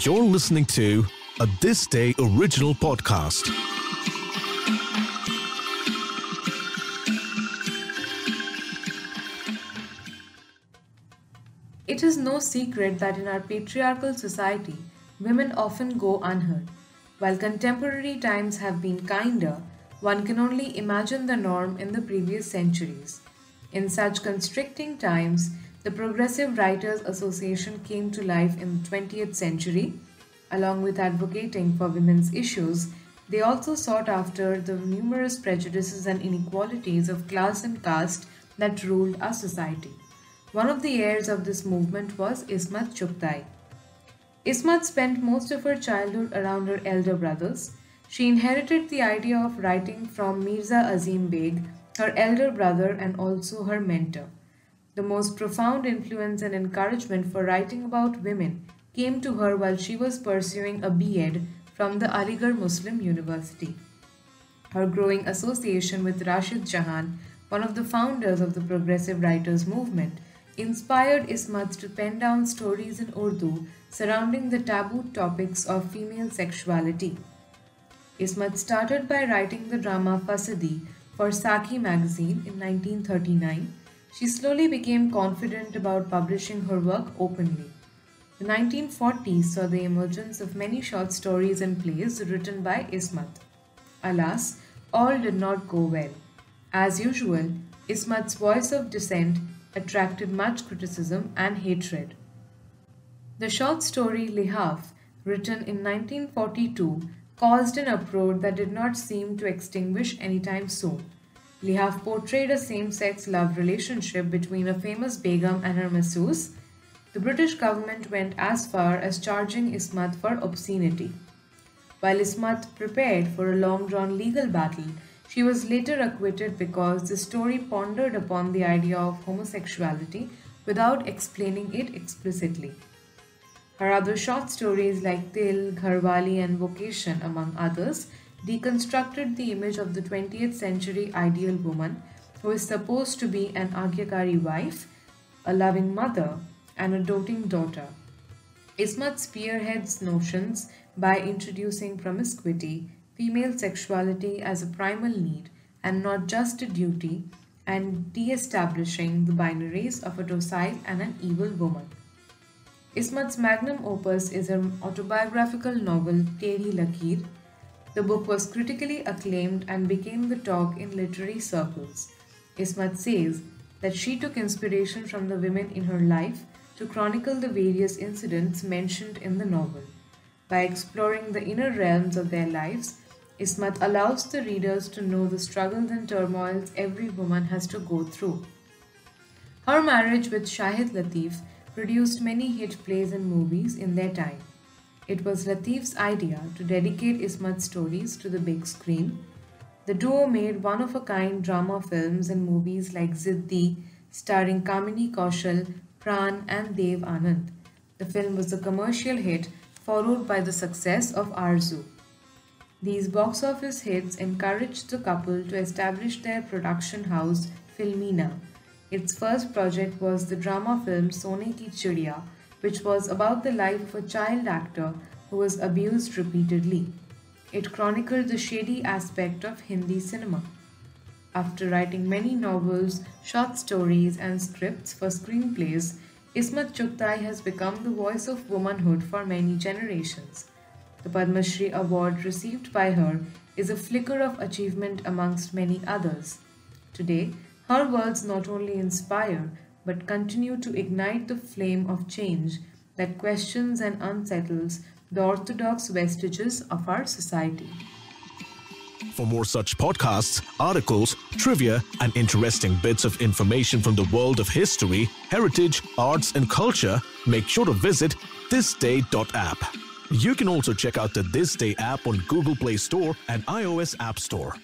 You're listening to a This Day original podcast. It is no secret that in our patriarchal society, women often go unheard. While contemporary times have been kinder, one can only imagine the norm in the previous centuries. In such constricting times, the Progressive Writers Association came to life in the 20th century. Along with advocating for women's issues, they also sought after the numerous prejudices and inequalities of class and caste that ruled our society. One of the heirs of this movement was Ismat Chughtai. Ismat spent most of her childhood around her elder brothers. She inherited the idea of writing from Mirza Azim Beg, her elder brother and also her mentor. The most profound influence and encouragement for writing about women came to her while she was pursuing a B.Ed from the Aligarh Muslim University. Her growing association with Rashid Jahan, one of the founders of the progressive writers movement, inspired Ismat to pen down stories in Urdu surrounding the taboo topics of female sexuality. Ismat started by writing the drama Fasadi for Saki magazine in 1939 she slowly became confident about publishing her work openly. The 1940s saw the emergence of many short stories and plays written by Ismat. Alas, all did not go well. As usual, Ismat's voice of dissent attracted much criticism and hatred. The short story Lihaf, written in 1942, caused an uproar that did not seem to extinguish anytime soon. Lihaf portrayed a same-sex love relationship between a famous Begum and her masseuse. The British government went as far as charging Ismat for obscenity. While Ismat prepared for a long-drawn legal battle, she was later acquitted because the story pondered upon the idea of homosexuality without explaining it explicitly. Her other short stories like Til, Gharwali and Vocation among others deconstructed the image of the 20th century ideal woman who is supposed to be an Agyakari wife, a loving mother, and a doting daughter. Ismat spearheads notions by introducing promiscuity, female sexuality as a primal need and not just a duty, and de establishing the binaries of a docile and an evil woman. Ismat's magnum opus is her autobiographical novel Terhi Lakeer, the book was critically acclaimed and became the talk in literary circles. Ismat says that she took inspiration from the women in her life to chronicle the various incidents mentioned in the novel. By exploring the inner realms of their lives, Ismat allows the readers to know the struggles and turmoils every woman has to go through. Her marriage with Shahid Latif produced many hit plays and movies in their time. It was Latif's idea to dedicate Ismat's stories to the big screen. The duo made one of a kind drama films and movies like Ziddi, starring Kamini Kaushal, Pran, and Dev Anand. The film was a commercial hit, followed by the success of Arzu. These box office hits encouraged the couple to establish their production house, Filmina. Its first project was the drama film Sone Ki Chidiya, which was about the life of a child actor who was abused repeatedly. It chronicled the shady aspect of Hindi cinema. After writing many novels, short stories, and scripts for screenplays, Ismat Chughtai has become the voice of womanhood for many generations. The Padma Shri award received by her is a flicker of achievement amongst many others. Today, her words not only inspire but continue to ignite the flame of change that questions and unsettles the orthodox vestiges of our society. For more such podcasts, articles, trivia, and interesting bits of information from the world of history, heritage, arts, and culture, make sure to visit thisday.app. You can also check out the This Day app on Google Play Store and iOS App Store.